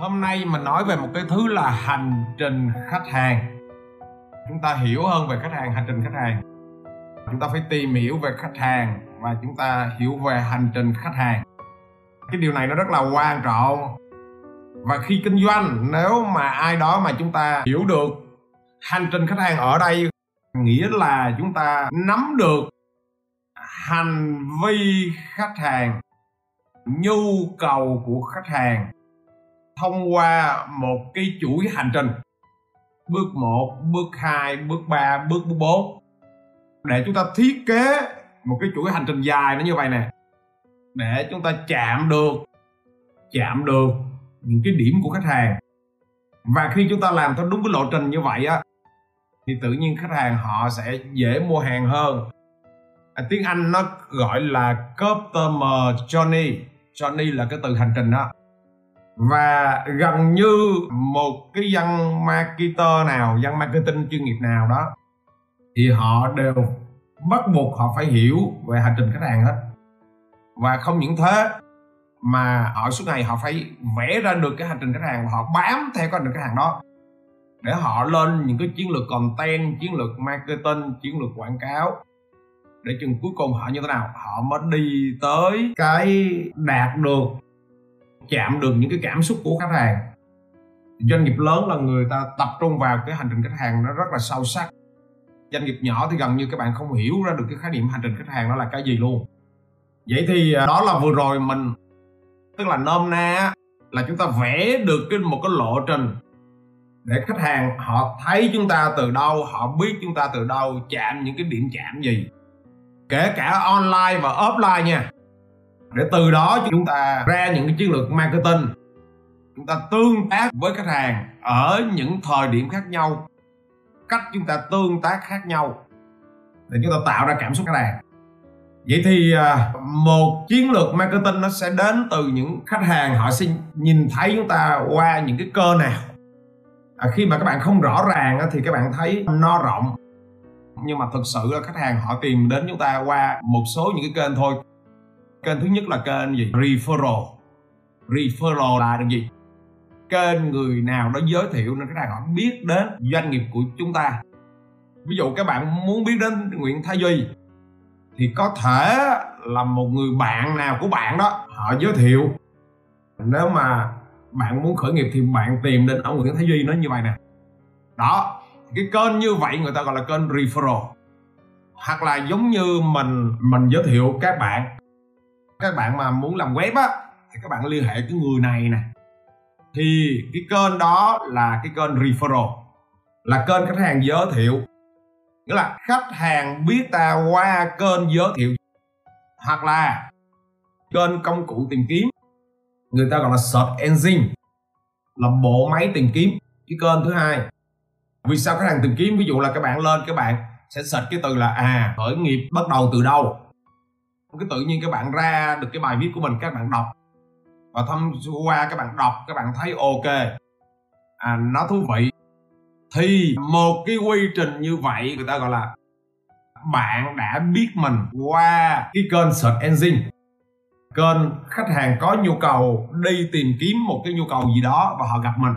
hôm nay mình nói về một cái thứ là hành trình khách hàng. Chúng ta hiểu hơn về khách hàng, hành trình khách hàng. Chúng ta phải tìm hiểu về khách hàng và chúng ta hiểu về hành trình khách hàng. Cái điều này nó rất là quan trọng. Và khi kinh doanh, nếu mà ai đó mà chúng ta hiểu được hành trình khách hàng ở đây, nghĩa là chúng ta nắm được hành vi khách hàng, nhu cầu của khách hàng thông qua một cái chuỗi hành trình. Bước 1, bước 2, bước 3, bước 4 để chúng ta thiết kế một cái chuỗi hành trình dài nó như vậy nè. Để chúng ta chạm được chạm được những cái điểm của khách hàng. Và khi chúng ta làm theo đúng cái lộ trình như vậy á thì tự nhiên khách hàng họ sẽ dễ mua hàng hơn. À, tiếng Anh nó gọi là customer journey. Journey là cái từ hành trình đó và gần như một cái dân marketer nào, dân marketing chuyên nghiệp nào đó, thì họ đều bắt buộc họ phải hiểu về hành trình khách hàng hết. Và không những thế, mà họ suốt ngày họ phải vẽ ra được cái hành trình khách hàng và họ bám theo cái hành trình khách hàng đó để họ lên những cái chiến lược content, chiến lược marketing, chiến lược quảng cáo. Để chừng cuối cùng họ như thế nào? Họ mới đi tới cái đạt được chạm được những cái cảm xúc của khách hàng. Doanh nghiệp lớn là người ta tập trung vào cái hành trình khách hàng nó rất là sâu sắc. Doanh nghiệp nhỏ thì gần như các bạn không hiểu ra được cái khái niệm hành trình khách hàng nó là cái gì luôn. Vậy thì à, đó là vừa rồi mình, tức là nôm na là chúng ta vẽ được cái một cái lộ trình để khách hàng họ thấy chúng ta từ đâu, họ biết chúng ta từ đâu, chạm những cái điểm chạm gì. Kể cả online và offline nha để từ đó chúng ta ra những cái chiến lược marketing. Chúng ta tương tác với khách hàng ở những thời điểm khác nhau. Cách chúng ta tương tác khác nhau. Để chúng ta tạo ra cảm xúc khách hàng. Vậy thì à, một chiến lược marketing nó sẽ đến từ những khách hàng họ sẽ nhìn thấy chúng ta qua những cái cơ nào. À, khi mà các bạn không rõ ràng thì các bạn thấy no rộng. Nhưng mà thực sự là khách hàng họ tìm đến chúng ta qua một số những cái kênh thôi kênh thứ nhất là kênh gì? Referral. Referral là gì? Kênh người nào đó giới thiệu nên khách hàng họ biết đến doanh nghiệp của chúng ta. Ví dụ các bạn muốn biết đến Nguyễn Thái Duy, thì có thể là một người bạn nào của bạn đó, họ giới thiệu. Nếu mà bạn muốn khởi nghiệp thì bạn tìm đến ông Nguyễn Thái Duy nó như vậy nè. Đó, cái kênh như vậy người ta gọi là kênh referral. Hoặc là giống như mình mình giới thiệu các bạn các bạn mà muốn làm web á, thì các bạn liên hệ cái người này nè. Thì cái kênh đó là cái kênh referral, là kênh khách hàng giới thiệu. Nghĩa là khách hàng biết ta qua kênh giới thiệu, hoặc là kênh công cụ tìm kiếm. Người ta gọi là search engine, là bộ máy tìm kiếm, cái kênh thứ hai. Vì sao khách hàng tìm kiếm? Ví dụ là các bạn lên, các bạn sẽ search cái từ là à khởi nghiệp bắt đầu từ đâu? Cái tự nhiên các bạn ra được cái bài viết của mình, các bạn đọc. Và thông qua các bạn đọc, các bạn thấy ok. À nó thú vị. Thì một cái quy trình như vậy, người ta gọi là bạn đã biết mình qua cái kênh search engine. Kênh khách hàng có nhu cầu đi tìm kiếm một cái nhu cầu gì đó và họ gặp mình.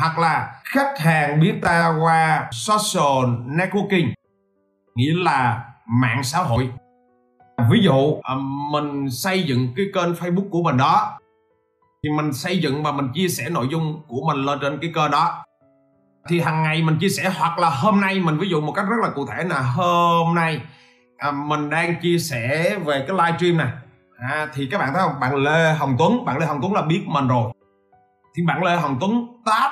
Hoặc là khách hàng biết ta qua social networking, nghĩa là mạng xã hội. À, ví dụ à, mình xây dựng cái kênh facebook của mình đó thì mình xây dựng và mình chia sẻ nội dung của mình lên trên cái kênh đó. Thì hàng ngày mình chia sẻ hoặc là hôm nay mình ví dụ một cách rất là cụ thể là hôm nay à, mình đang chia sẻ về cái live stream này à, thì các bạn thấy không? Bạn Lê Hồng Tuấn bạn Lê Hồng Tuấn là biết mình rồi. Thì bạn Lê Hồng Tuấn tap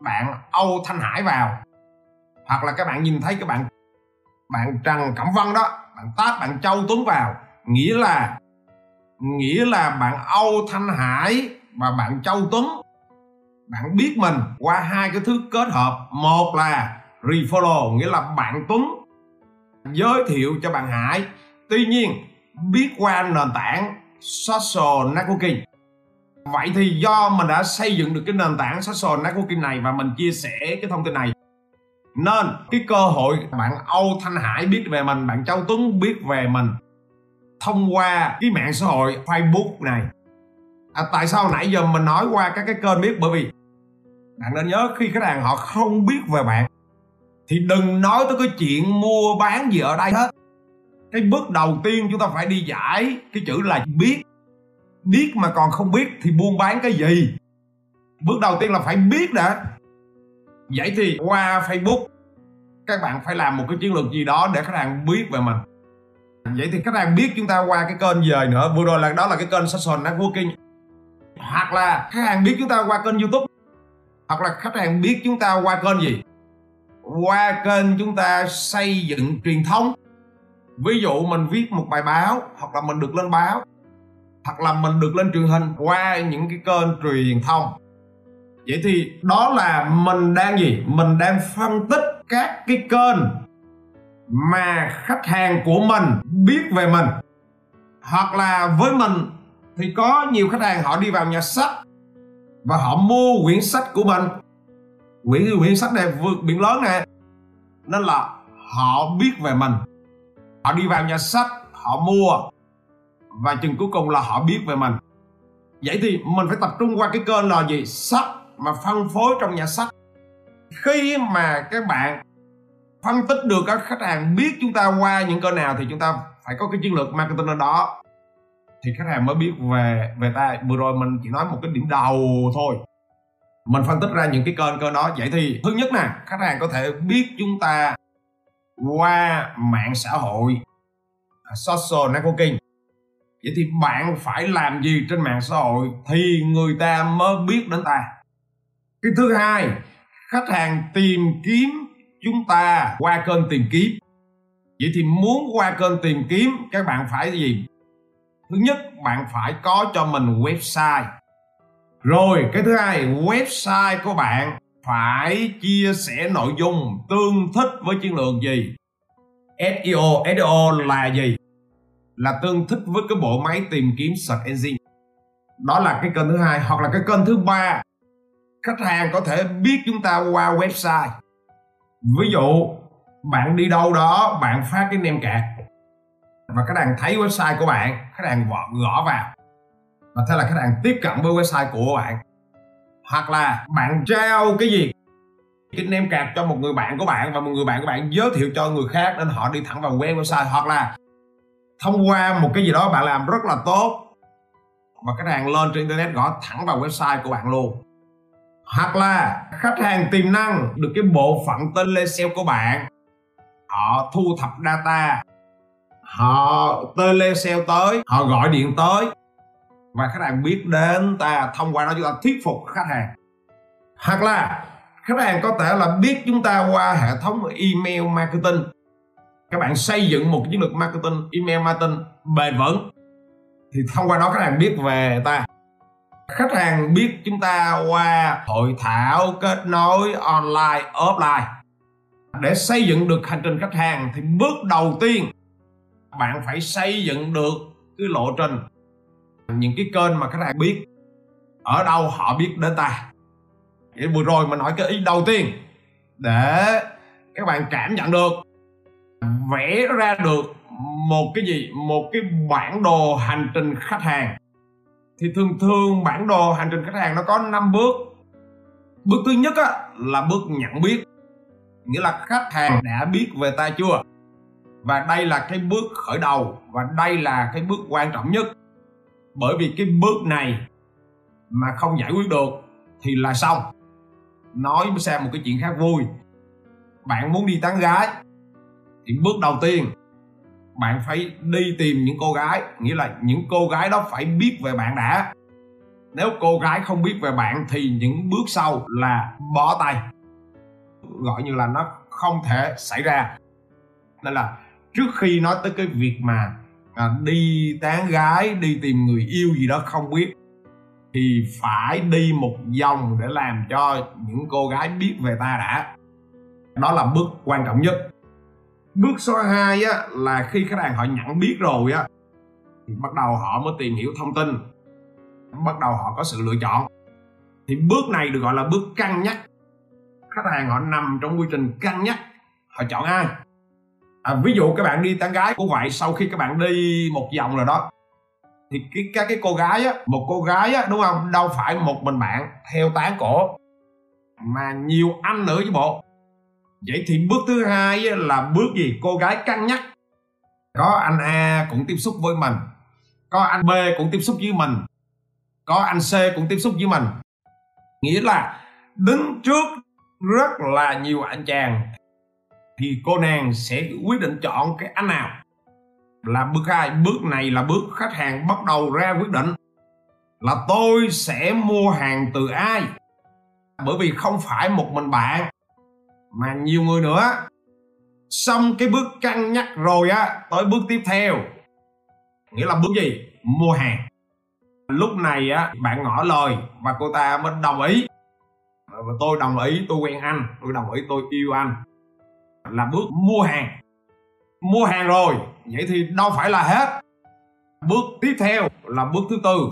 bạn Âu Thanh Hải vào. Hoặc là các bạn nhìn thấy các bạn bạn Trần Cẩm Vân đó bạn tát, bạn Châu Tuấn vào. Nghĩa là nghĩa là bạn Âu Thanh Hải và bạn Châu Tuấn. Bạn biết mình qua hai cái thứ kết hợp. Một là refollow nghĩa là bạn Tuấn giới thiệu cho bạn Hải. Tuy nhiên, biết qua nền tảng social networking. Vậy thì do mình đã xây dựng được cái nền tảng social networking này và mình chia sẻ cái thông tin này nên cái cơ hội bạn Âu Thanh Hải biết về mình bạn Châu Tuấn biết về mình thông qua cái mạng xã hội Facebook này. À, tại sao nãy giờ mình nói qua các cái kênh biết? Bởi vì bạn nên nhớ khi khách hàng họ không biết về bạn thì đừng nói tới cái chuyện mua bán gì ở đây hết. Cái bước đầu tiên chúng ta phải đi giải cái chữ là biết. Biết mà còn không biết thì buôn bán cái gì? Bước đầu tiên là phải biết đã vậy thì qua facebook, các bạn phải làm một cái chiến lược gì đó để khách hàng biết về mình. Vậy thì khách hàng biết chúng ta qua cái kênh gì nữa. Vừa rồi là, đó là cái kênh social networking. Hoặc là khách hàng biết chúng ta qua kênh youtube. Hoặc là khách hàng biết chúng ta qua kênh gì? Qua kênh chúng ta xây dựng truyền thông ví dụ mình viết một bài báo, hoặc là mình được lên báo, hoặc là mình được lên truyền hình qua những cái kênh truyền thông vậy thì đó là mình đang gì? Mình đang phân tích các cái kênh mà khách hàng của mình biết về mình. Hoặc là với mình thì có nhiều khách hàng họ đi vào nhà sách và họ mua quyển sách của mình. Quyển quyển sách này vượt biển lớn nè. Nên là họ biết về mình. Họ đi vào nhà sách, họ mua. Và chừng cuối cùng là họ biết về mình. Vậy thì mình phải tập trung qua cái kênh là gì? Sách mà phân phối trong nhà sách. Khi mà các bạn phân tích được các khách hàng biết chúng ta qua những kênh nào thì chúng ta phải có cái chiến lược marketing ở đó. Thì khách hàng mới biết về về ta. Vừa rồi mình chỉ nói một cái điểm đầu thôi. Mình phân tích ra những cái kênh kênh đó, vậy thì thứ nhất nè, khách hàng có thể biết chúng ta qua mạng xã hội à, social networking. Vậy thì bạn phải làm gì trên mạng xã hội thì người ta mới biết đến ta cái thứ hai, khách hàng tìm kiếm chúng ta qua kênh tìm kiếm. Vậy thì muốn qua kênh tìm kiếm, các bạn phải gì? Thứ nhất, bạn phải có cho mình website. Rồi, cái thứ hai, website của bạn phải chia sẻ nội dung tương thích với chiến lược gì? SEO SEO là gì? Là tương thích với cái bộ máy tìm kiếm search engine. Đó là cái kênh thứ hai, hoặc là cái kênh thứ ba khách hàng có thể biết chúng ta qua website. Ví dụ bạn đi đâu đó bạn phát cái nem cạc, và khách hàng thấy website của bạn khách hàng gõ, gõ vào. Và thế là khách hàng tiếp cận với website của bạn. Hoặc là bạn trao cái gì? Cái nem cạc cho một người bạn của bạn và một người bạn của bạn giới thiệu cho người khác nên họ đi thẳng vào quen website. Hoặc là thông qua một cái gì đó bạn làm rất là tốt. Và khách hàng lên trên internet gõ thẳng vào website của bạn luôn hoặc là khách hàng tiềm năng được cái bộ phận tên sale của bạn. Họ thu thập data. Họ tên sale tới, họ gọi điện tới. Và khách hàng biết đến ta thông qua đó chúng ta thuyết phục khách hàng. Hoặc là khách hàng có thể là biết chúng ta qua hệ thống email marketing. Các bạn xây dựng một chiến lược marketing, email marketing bền vững. Thì thông qua đó khách hàng biết về ta khách hàng biết chúng ta qua hội thảo kết nối online, offline. Để xây dựng được hành trình khách hàng thì bước đầu tiên, bạn phải xây dựng được cái lộ trình, những cái kênh mà khách hàng biết, ở đâu họ biết đến ta. Vậy vừa rồi mình nói cái ý đầu tiên, để các bạn cảm nhận được, vẽ ra được một cái gì, một cái bản đồ hành trình khách hàng thì thường thường bản đồ hành trình khách hàng nó có 5 bước. Bước thứ nhất á, là bước nhận biết. Nghĩa là khách hàng đã biết về ta chưa? Và đây là cái bước khởi đầu và đây là cái bước quan trọng nhất. Bởi vì cái bước này mà không giải quyết được thì là xong. Nói sang một cái chuyện khác vui. Bạn muốn đi tán gái thì bước đầu tiên bạn phải đi tìm những cô gái nghĩa là những cô gái đó phải biết về bạn đã. Nếu cô gái không biết về bạn thì những bước sau là bỏ tay. Gọi như là nó không thể xảy ra. Nên là trước khi nói tới cái việc mà à, đi tán gái đi tìm người yêu gì đó không biết thì phải đi một vòng để làm cho những cô gái biết về ta đã. Đó là bước quan trọng nhất bước số 2 á là khi khách hàng họ nhận biết rồi á thì bắt đầu họ mới tìm hiểu thông tin. Bắt đầu họ có sự lựa chọn. Thì bước này được gọi là bước cân nhắc. Khách hàng họ nằm trong quy trình cân nhắc họ chọn ai? À, ví dụ các bạn đi tán gái cũng vậy sau khi các bạn đi một vòng rồi đó thì cái các cái cô gái á một cô gái á đúng không? Đâu phải một mình bạn theo tán cổ mà nhiều anh nữa chứ bộ vậy thì bước thứ hai là bước gì? Cô gái cân nhắc. Có anh A cũng tiếp xúc với mình. Có anh B cũng tiếp xúc với mình. Có anh C cũng tiếp xúc với mình. Nghĩa là đứng trước rất là nhiều anh chàng. Thì cô nàng sẽ quyết định chọn cái anh nào? Là bước hai. Bước này là bước khách hàng bắt đầu ra quyết định là tôi sẽ mua hàng từ ai? Bởi vì không phải một mình bạn mà nhiều người nữa. Xong cái bước cân nhắc rồi á, tới bước tiếp theo. Nghĩa là bước gì? Mua hàng. Lúc này á, bạn ngỏ lời và cô ta mới đồng ý. Và tôi đồng ý, tôi quen anh. Tôi đồng ý, tôi yêu anh. Là bước mua hàng. Mua hàng rồi. Vậy thì đâu phải là hết. Bước tiếp theo là bước thứ tư.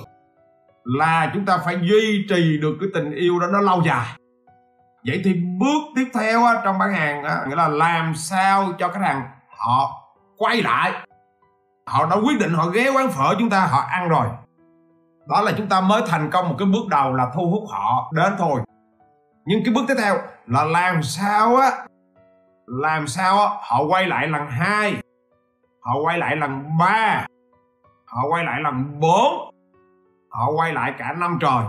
Là chúng ta phải duy trì được cái tình yêu đó nó lâu dài vậy thì bước tiếp theo á, trong bán hàng á, nghĩa là làm sao cho khách hàng họ quay lại. Họ đã quyết định họ ghé quán phở chúng ta họ ăn rồi. Đó là chúng ta mới thành công một cái bước đầu là thu hút họ đến thôi. Nhưng cái bước tiếp theo là làm sao á làm sao á, họ quay lại lần hai họ quay lại lần ba họ quay lại lần bốn họ quay lại cả năm trời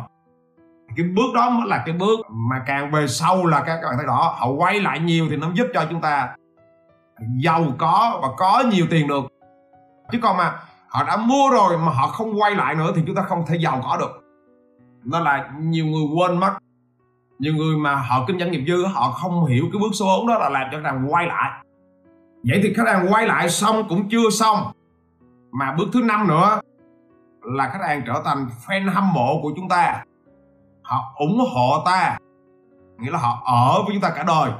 cái bước đó mới là cái bước mà càng về sau là các bạn thấy rõ, họ quay lại nhiều thì nó giúp cho chúng ta giàu có và có nhiều tiền được. Chứ còn mà họ đã mua rồi mà họ không quay lại nữa thì chúng ta không thể giàu có được. Đó là nhiều người quên mất. Nhiều người mà họ kinh doanh nghiệp dư, họ không hiểu cái bước số 4 đó là làm cho khách hàng quay lại. Vậy thì khách hàng quay lại xong cũng chưa xong. Mà bước thứ năm nữa là khách hàng trở thành fan hâm mộ của chúng ta họ ủng hộ ta. Nghĩa là họ ở với chúng ta cả đời.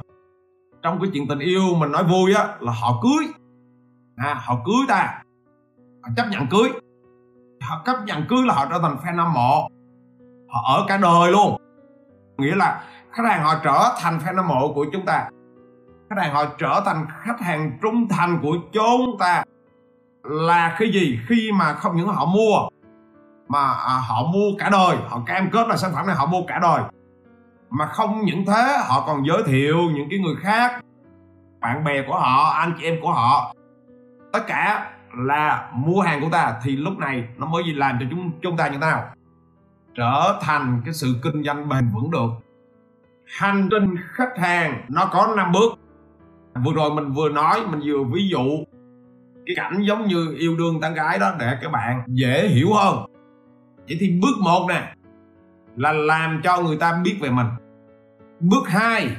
Trong cái chuyện tình yêu mình nói vui á là họ cưới. À, họ cưới ta. Họ chấp nhận cưới. Họ chấp nhận cưới là họ trở thành fan hâm mộ. Họ ở cả đời luôn. Nghĩa là khách hàng họ trở thành fan hâm mộ của chúng ta. Khách hàng họ trở thành khách hàng trung thành của chúng ta. Là cái gì khi mà không những họ mua mà à, họ mua cả đời. Họ cam kết là sản phẩm này họ mua cả đời. Mà không những thế họ còn giới thiệu những cái người khác bạn bè của họ anh chị em của họ. Tất cả là mua hàng của ta. Thì lúc này nó mới gì làm cho chúng chúng ta như thế nào? Trở thành cái sự kinh doanh bền vững được. Hành trình khách hàng nó có 5 bước. Vừa rồi mình vừa nói mình vừa ví dụ cái cảnh giống như yêu đương tán gái đó để các bạn dễ hiểu hơn vậy thì bước một nè, là làm cho người ta biết về mình. Bước hai,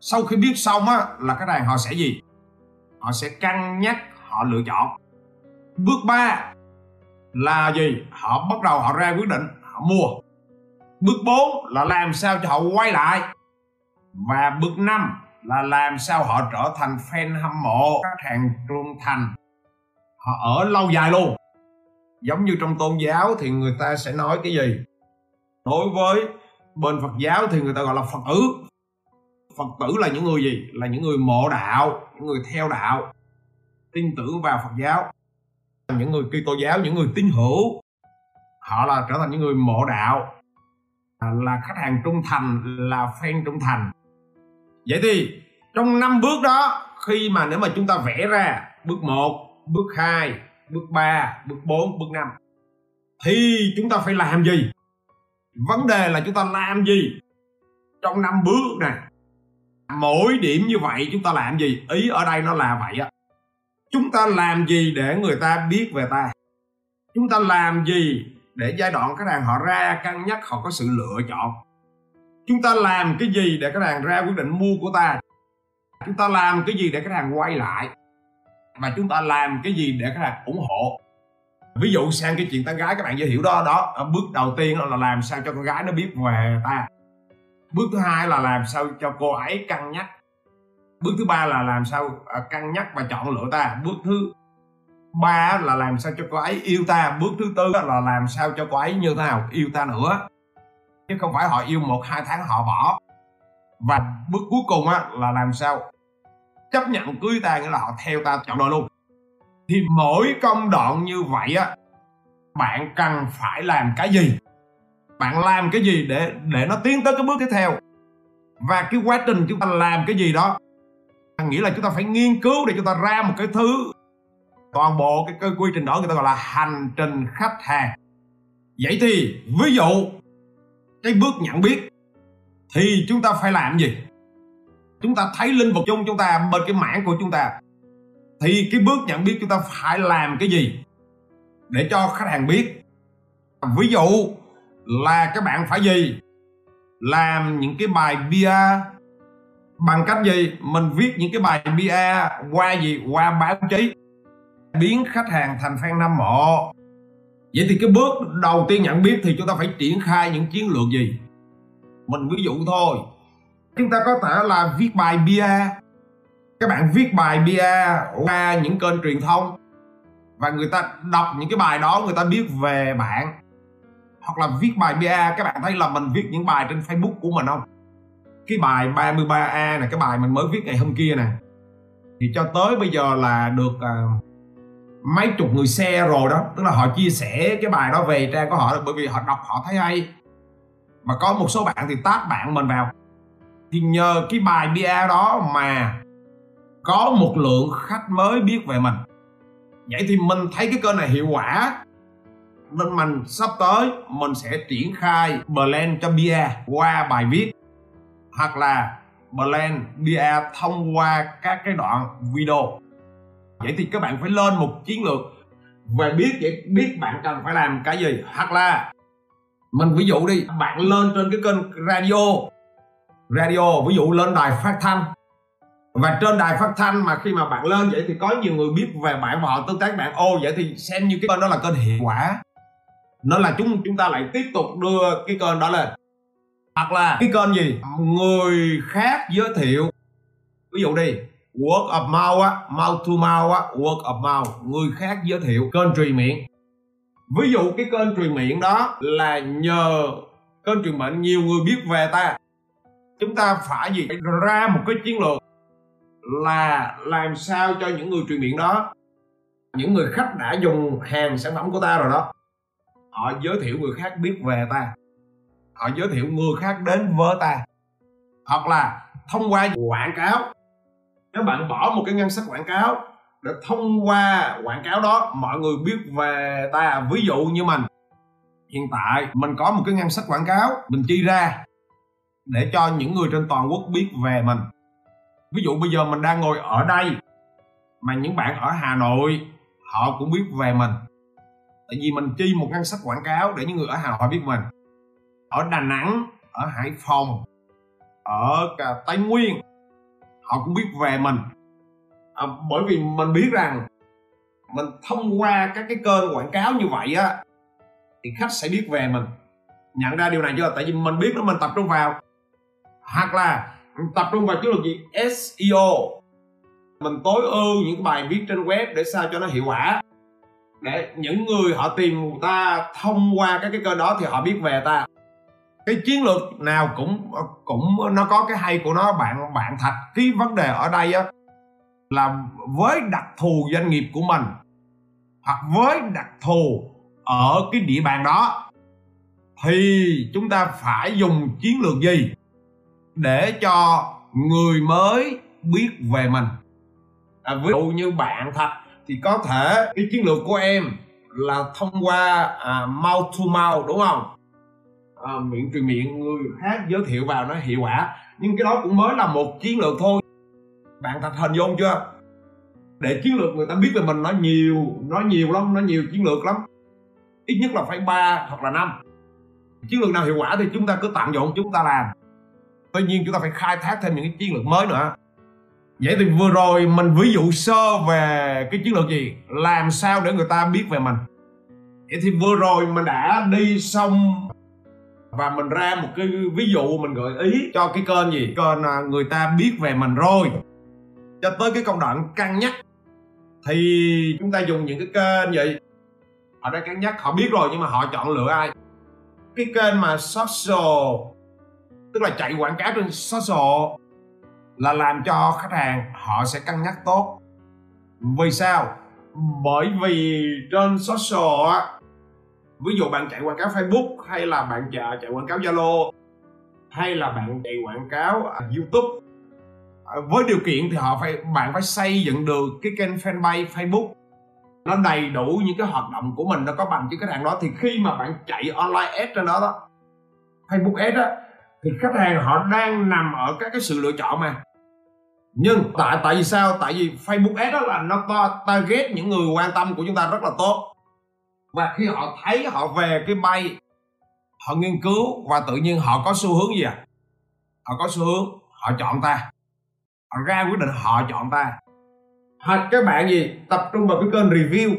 sau khi biết xong á, là cái đàn họ sẽ gì? Họ sẽ cân nhắc, họ lựa chọn. Bước ba, là gì? Họ bắt đầu họ ra quyết định, họ mua. Bước 4 là làm sao cho họ quay lại. Và bước 5 là làm sao họ trở thành fan hâm mộ khách hàng trung thành. Họ ở lâu dài luôn giống như trong tôn giáo thì người ta sẽ nói cái gì? Đối với bên phật giáo thì người ta gọi là phật tử. Phật tử là những người gì? Là những người mộ đạo những người theo đạo tin tưởng vào phật giáo. Những người kitô giáo những người tín hữu họ là trở thành những người mộ đạo. Là khách hàng trung thành là fan trung thành. Vậy thì trong năm bước đó khi mà nếu mà chúng ta vẽ ra bước 1, bước 2, bước 3, bước 4, bước 5 thì chúng ta phải làm gì? Vấn đề là chúng ta làm gì? Trong năm bước này? Mỗi điểm như vậy chúng ta làm gì? Ý ở đây nó là vậy á. Chúng ta làm gì để người ta biết về ta? Chúng ta làm gì để giai đoạn khách hàng họ ra cân nhắc họ có sự lựa chọn? Chúng ta làm cái gì để khách hàng ra quyết định mua của ta? Chúng ta làm cái gì để khách hàng quay lại? Và chúng ta làm cái gì để khách hàng ủng hộ. Ví dụ sang cái chuyện tán gái, các bạn dễ hiểu đó đó bước đầu tiên là làm sao cho con gái nó biết về ta. Bước thứ hai là làm sao cho cô ấy cân nhắc. Bước thứ ba là làm sao à, cân nhắc và chọn lựa ta. Bước thứ ba là làm sao cho cô ấy yêu ta. Bước thứ tư là làm sao cho cô ấy như thế nào, yêu ta nữa. Chứ không phải họ yêu một, hai tháng họ bỏ. Và bước cuối cùng á là làm sao chấp nhận cưới ta nghĩa là họ theo ta chọn đời luôn. Thì mỗi công đoạn như vậy á bạn cần phải làm cái gì? Bạn làm cái gì để để nó tiến tới cái bước tiếp theo? Và cái quá trình chúng ta làm cái gì đó nghĩa là chúng ta phải nghiên cứu để chúng ta ra một cái thứ. Toàn bộ cái, cái quy trình đó người ta gọi là hành trình khách hàng. Vậy thì ví dụ cái bước nhận biết thì chúng ta phải làm gì? Chúng ta thấy linh vật chung chúng ta, bên cái mảng của chúng ta, thì cái bước nhận biết chúng ta phải làm cái gì để cho khách hàng biết. Ví dụ là các bạn phải gì? Làm những cái bài bia bằng cách gì? Mình viết những cái bài bia qua gì? Qua báo chí. Biến khách hàng thành fan nam mộ. Vậy thì cái bước đầu tiên nhận biết thì chúng ta phải triển khai những chiến lược gì? Mình ví dụ thôi chúng ta có thể là viết bài bia. Các bạn viết bài bia qua những kênh truyền thông. Và người ta đọc những cái bài đó người ta biết về bạn. Hoặc là viết bài bia các bạn thấy là mình viết những bài trên facebook của mình không? Cái bài 33A này cái bài mình mới viết ngày hôm kia nè. Thì cho tới bây giờ là được uh, mấy chục người xe rồi đó. Tức là họ chia sẻ cái bài đó về trang của họ bởi vì họ đọc họ thấy hay. Mà có một số bạn thì tát bạn mình vào thì nhờ cái bài bia đó mà có một lượng khách mới biết về mình. Vậy thì mình thấy cái kênh này hiệu quả, nên mình sắp tới mình sẽ triển khai blend cho bia qua bài viết, hoặc là blend bia thông qua các cái đoạn video. Vậy thì các bạn phải lên một chiến lược về biết vậy, biết bạn cần phải làm cái gì, hoặc là mình ví dụ đi, bạn lên trên cái kênh radio radio, ví dụ lên đài phát thanh. Và trên đài phát thanh mà khi mà bạn lên vậy thì có nhiều người biết về bạn và họ tương tác bạn. Ô, vậy thì xem như cái kênh đó là kênh hiệu quả. Nên là chúng chúng ta lại tiếp tục đưa cái kênh đó lên. Hoặc là cái kênh gì? Người khác giới thiệu. Ví dụ đi word of mouth á, mouth to mouth á word of mouth. Người khác giới thiệu kênh truyền miệng. Ví dụ cái kênh truyền miệng đó là nhờ kênh truyền miệng nhiều người biết về ta chúng ta phải gì? Ra một cái chiến lược là làm sao cho những người truyền miệng đó, những người khách đã dùng hàng sản phẩm của ta rồi đó, họ giới thiệu người khác biết về ta, họ giới thiệu người khác đến với ta, hoặc là thông qua quảng cáo. Các bạn bỏ một cái ngân sách quảng cáo để thông qua quảng cáo đó, mọi người biết về ta. Ví dụ như mình, hiện tại mình có một cái ngân sách quảng cáo, mình chi ra để cho những người trên toàn quốc biết về mình. Ví dụ bây giờ mình đang ngồi ở đây mà những bạn ở hà nội họ cũng biết về mình. Tại vì mình chi một ngân sách quảng cáo để những người ở hà nội biết mình. Ở đà nẵng ở hải phòng ở cả tây nguyên họ cũng biết về mình. À, bởi vì mình biết rằng mình thông qua các cái kênh quảng cáo như vậy á thì khách sẽ biết về mình. Nhận ra điều này chưa? Tại vì mình biết nó mình tập trung vào hoặc là tập trung vào chiến lược gì? SEO mình tối ưu những cái bài viết trên web để sao cho nó hiệu quả. Để những người họ tìm ta thông qua các cái kênh đó thì họ biết về ta. Cái chiến lược nào cũng cũng nó có cái hay của nó. Bạn bạn thạch cái vấn đề ở đây á, là với đặc thù doanh nghiệp của mình hoặc với đặc thù ở cái địa bàn đó thì chúng ta phải dùng chiến lược gì? Để cho người mới biết về mình. À, ví dụ như bạn thật thì có thể cái chiến lược của em là thông qua à, mouth to mouth đúng không? À, miệng truyền miệng người khác giới thiệu vào nó hiệu quả. Nhưng cái đó cũng mới là một chiến lược thôi. Bạn thật hình dung chưa? Để chiến lược người ta biết về mình nó nhiều nó nhiều lắm nó nhiều chiến lược lắm. Ít nhất là phải ba hoặc là năm. Chiến lược nào hiệu quả thì chúng ta cứ tận dụng chúng ta làm tuy nhiên chúng ta phải khai thác thêm những cái chiến lược mới nữa. Vậy thì vừa rồi mình ví dụ sơ về cái chiến lược gì? Làm sao để người ta biết về mình? Vậy thì vừa rồi mình đã đi xong và mình ra một cái ví dụ mình gợi ý cho cái kênh gì? Kênh à, người ta biết về mình rồi. Cho tới cái công đoạn cân nhắc. Thì chúng ta dùng những cái kênh vậy ở đây cân nhắc, họ biết rồi nhưng mà họ chọn lựa ai? Cái kênh mà social tức là chạy quảng cáo trên social là làm cho khách hàng họ sẽ cân nhắc tốt. Vì sao? Bởi vì trên social á ví dụ bạn chạy quảng cáo Facebook hay là bạn chạy, chạy quảng cáo Zalo hay là bạn chạy quảng cáo à, YouTube à, với điều kiện thì họ phải bạn phải xây dựng được cái kênh fanpage Facebook. Nó đầy đủ những cái hoạt động của mình nó có bằng chứng khách hàng đó. Thì khi mà bạn chạy online ad trên đó đó Facebook ad á thì khách hàng họ đang nằm ở các cái sự lựa chọn mà. Nhưng tại tại vì sao? Tại vì Facebook Ads đó là nó target những người quan tâm của chúng ta rất là tốt. Và khi họ thấy họ về cái bay, họ nghiên cứu và tự nhiên họ có xu hướng gì à? Họ có xu hướng họ chọn ta. Họ ra quyết định họ chọn ta. Hoặc các bạn gì, tập trung vào cái kênh review.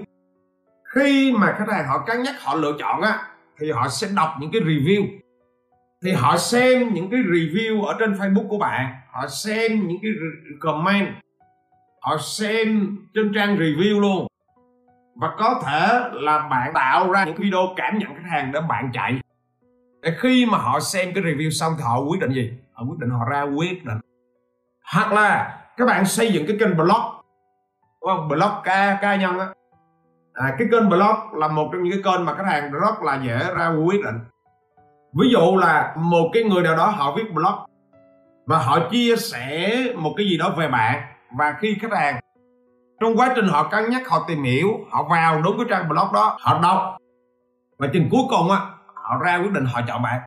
Khi mà khách hàng họ cân nhắc họ lựa chọn á, thì họ sẽ đọc những cái review thì họ xem những cái review ở trên Facebook của bạn họ xem những cái comment họ xem trên trang review luôn. Và có thể là bạn tạo ra những video cảm nhận khách hàng để bạn chạy. Để khi mà họ xem cái review xong thì họ quyết định gì? Họ quyết định họ ra quyết định hoặc là các bạn xây dựng cái kênh blog đúng không? Blog ca cá nhân á. À, cái kênh blog là một trong những cái kênh mà khách hàng rất là dễ ra quyết định ví dụ là một cái người nào đó họ viết blog và họ chia sẻ một cái gì đó về bạn và khi khách hàng, trong quá trình họ cân nhắc, họ tìm hiểu, họ vào đúng cái trang blog đó, họ đọc và chừng cuối cùng á, họ ra quyết định họ chọn bạn.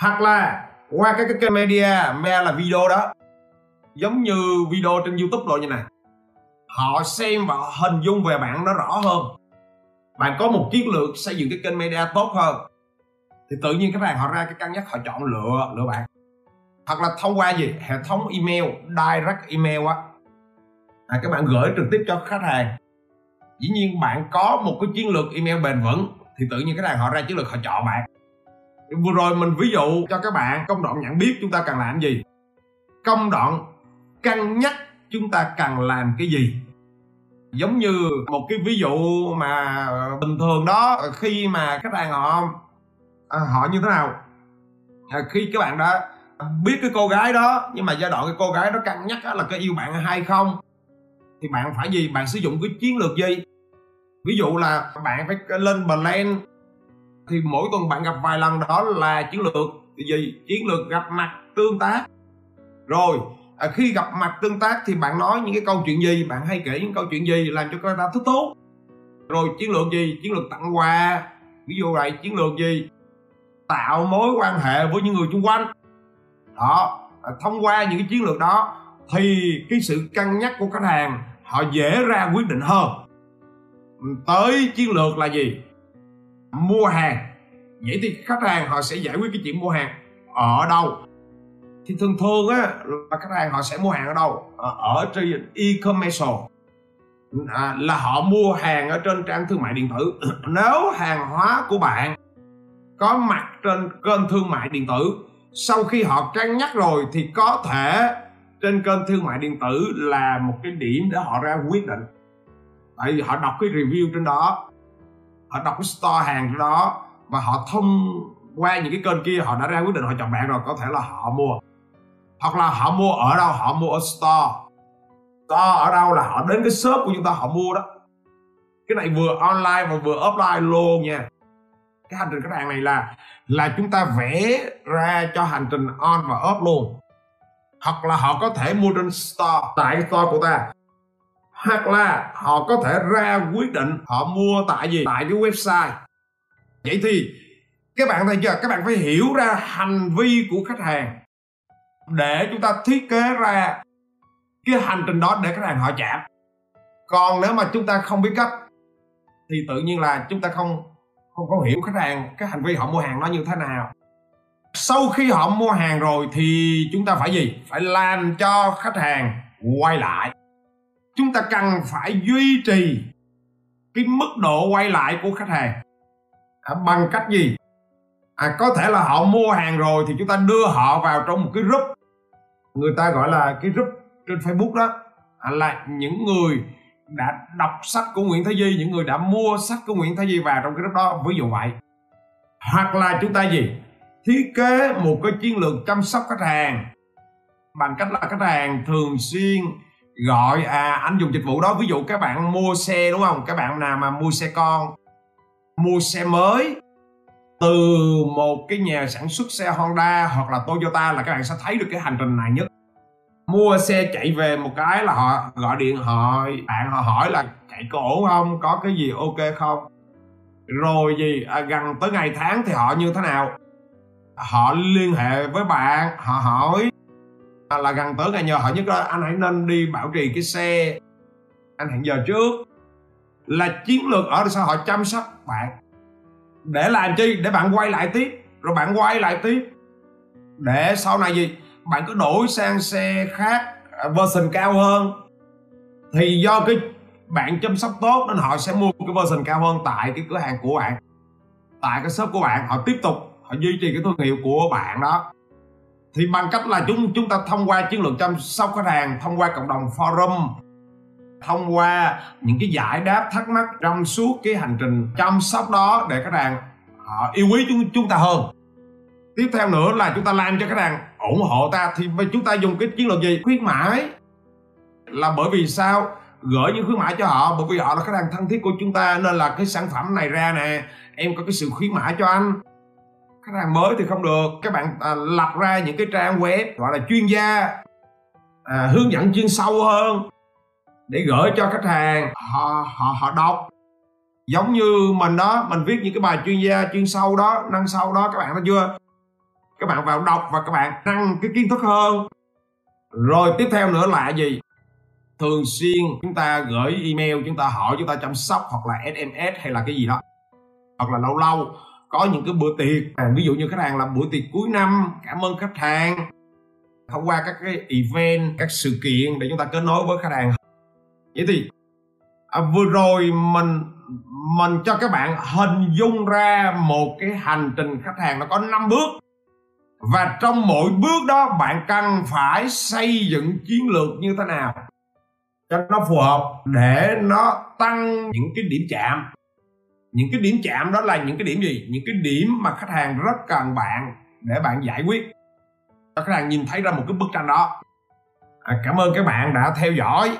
Hoặc là qua các cái kênh media media là video đó, giống như video trên youtube rồi như này, họ xem và hình dung về bạn nó rõ hơn. Bạn có một chiến lược xây dựng cái kênh media tốt hơn thì tự nhiên các bạn họ ra cái cân nhắc họ chọn lựa lựa bạn. Hoặc là thông qua gì? Hệ thống email direct email á. À, các bạn gửi trực tiếp cho khách hàng. Dĩ nhiên bạn có một cái chiến lược email bền vững thì tự nhiên khách hàng họ ra chiến lược họ chọn bạn. Vừa rồi mình ví dụ cho các bạn công đoạn nhận biết chúng ta cần làm gì. Công đoạn cân nhắc chúng ta cần làm cái gì. Giống như một cái ví dụ mà bình thường đó khi mà khách hàng họ à, họ như thế nào? À, khi các bạn đã biết cái cô gái đó nhưng mà giai đoạn cái cô gái đó cân nhắc là có yêu bạn hay không thì bạn phải gì? Bạn sử dụng cái chiến lược gì? Ví dụ là bạn phải lên plan thì mỗi tuần bạn gặp vài lần đó là chiến lược thì gì? Chiến lược gặp mặt tương tác. Rồi à, khi gặp mặt tương tác thì bạn nói những cái câu chuyện gì? Bạn hay kể những câu chuyện gì làm cho người ta thích tốt rồi chiến lược gì? Chiến lược tặng quà. Ví dụ vậy chiến lược gì? Tạo mối quan hệ với những người xung quanh. Đó à, thông qua những cái chiến lược đó thì cái sự cân nhắc của khách hàng họ dễ ra quyết định hơn. Tới chiến lược là gì? Mua hàng. Vậy thì khách hàng họ sẽ giải quyết cái chuyện mua hàng ở đâu? Thì thường thường á là khách hàng họ sẽ mua hàng ở đâu? Ở trên e-commerce. À, là họ mua hàng ở trên trang thương mại điện tử. Nếu hàng hóa của bạn có mặt trên kênh thương mại điện tử. Sau khi họ cân nhắc rồi thì có thể trên kênh thương mại điện tử là một cái điểm để họ ra quyết định. Tại vì họ đọc cái review trên đó, họ đọc cái store hàng trên đó và họ thông qua những cái kênh kia, họ đã ra quyết định họ chọn bạn rồi, có thể là họ mua. Hoặc là họ mua ở đâu, họ mua ở store. Store ở đâu là họ đến cái shop của chúng ta họ mua đó. Cái này vừa online và vừa offline luôn nha cái hành trình khách hàng này là là chúng ta vẽ ra cho hành trình on và off luôn. Hoặc là họ có thể mua trên store, tại store của ta. Hoặc là họ có thể ra quyết định họ mua tại gì, tại cái website. Vậy thì, các bạn thấy chưa? Các bạn phải hiểu ra hành vi của khách hàng để chúng ta thiết kế ra cái hành trình đó để khách hàng họ chạm. Còn nếu mà chúng ta không biết cách, thì tự nhiên là chúng ta không không có hiểu khách hàng cái hành vi họ mua hàng nó như thế nào. Sau khi họ mua hàng rồi thì chúng ta phải gì? Phải làm cho khách hàng quay lại. Chúng ta cần phải duy trì cái mức độ quay lại của khách hàng. À, bằng cách gì? À, có thể là họ mua hàng rồi thì chúng ta đưa họ vào trong một cái group. Người ta gọi là cái group trên facebook đó. À, là những người đã đọc sách của Nguyễn Thái Di những người đã mua sách của Nguyễn Thái Di vào trong cái lúc đó, ví dụ vậy. Hoặc là chúng ta gì? Thiết kế một cái chiến lược chăm sóc khách hàng bằng cách là khách hàng thường xuyên gọi à anh dùng dịch vụ đó. Ví dụ các bạn mua xe, đúng không? Các bạn nào mà mua xe con, mua xe mới từ một cái nhà sản xuất xe Honda hoặc là Toyota là các bạn sẽ thấy được cái hành trình này nhất mua xe chạy về một cái là họ gọi điện hỏi. Bạn họ hỏi là chạy có ổn không? Có cái gì ok không? Rồi gì? À, gần tới ngày tháng thì họ như thế nào? Họ liên hệ với bạn họ hỏi. À, là gần tới ngày nhờ họ nhất là anh hãy nên đi bảo trì cái xe anh hẹn giờ trước. Là chiến lược ở sao? Họ chăm sóc bạn. Để làm chi? Để bạn quay lại tiếp. Rồi bạn quay lại tiếp. Để sau này gì? Bạn cứ đổi sang xe khác à, version cao hơn. Thì do cái bạn chăm sóc tốt nên họ sẽ mua cái version cao hơn tại cái cửa hàng của bạn. Tại cái shop của bạn, họ tiếp tục, họ duy trì cái thương hiệu của bạn đó. Thì bằng cách là chúng chúng ta thông qua chiến lược chăm sóc khách hàng, thông qua cộng đồng forum, thông qua những cái giải đáp thắc mắc trong suốt cái hành trình chăm sóc đó để khách hàng, họ yêu quý chúng chúng ta hơn tiếp theo nữa là chúng ta làm cho khách hàng ủng hộ ta thì chúng ta dùng cái chiến lược gì? Khuyến mãi. Là bởi vì sao? Gửi những khuyến mãi cho họ bởi vì họ là khách hàng thân thiết của chúng ta nên là cái sản phẩm này ra nè em có cái sự khuyến mãi cho anh. Khách hàng mới thì không được. Các bạn à, lập ra những cái trang web gọi là chuyên gia à, hướng dẫn chuyên sâu hơn để gửi cho khách hàng. Họ họ họ đọc. Giống như mình đó mình viết những cái bài chuyên gia chuyên sâu đó nâng sâu đó các bạn thấy chưa? Các bạn vào đọc và các bạn nâng cái kiến thức hơn. Rồi tiếp theo nữa là gì? Thường xuyên chúng ta gửi email chúng ta hỏi chúng ta chăm sóc hoặc là sms hay là cái gì đó. Hoặc là lâu lâu có những cái bữa tiệc à, ví dụ như khách hàng làm bữa tiệc cuối năm cảm ơn khách hàng. Thông qua các cái event các sự kiện để chúng ta kết nối với khách hàng. Vậy thì à, vừa rồi mình mình cho các bạn hình dung ra một cái hành trình khách hàng nó có 5 bước và trong mỗi bước đó bạn cần phải xây dựng chiến lược như thế nào cho nó phù hợp để nó tăng những cái điểm chạm. Những cái điểm chạm đó là những cái điểm gì? Những cái điểm mà khách hàng rất cần bạn để bạn giải quyết. Cho khách hàng nhìn thấy ra một cái bức tranh đó. À, cảm ơn các bạn đã theo dõi.